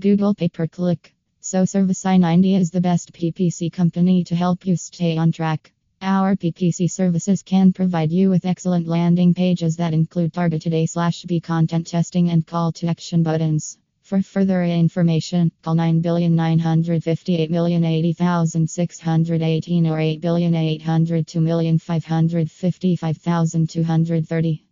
Google Pay Per Click. SEO Service in India is the best PPC company to help you stay on track. Our PPC services can provide you with excellent landing pages that include targeted A slash B content testing and call to action buttons. For further information, call 9,958,080,618 or 8,802,555,230.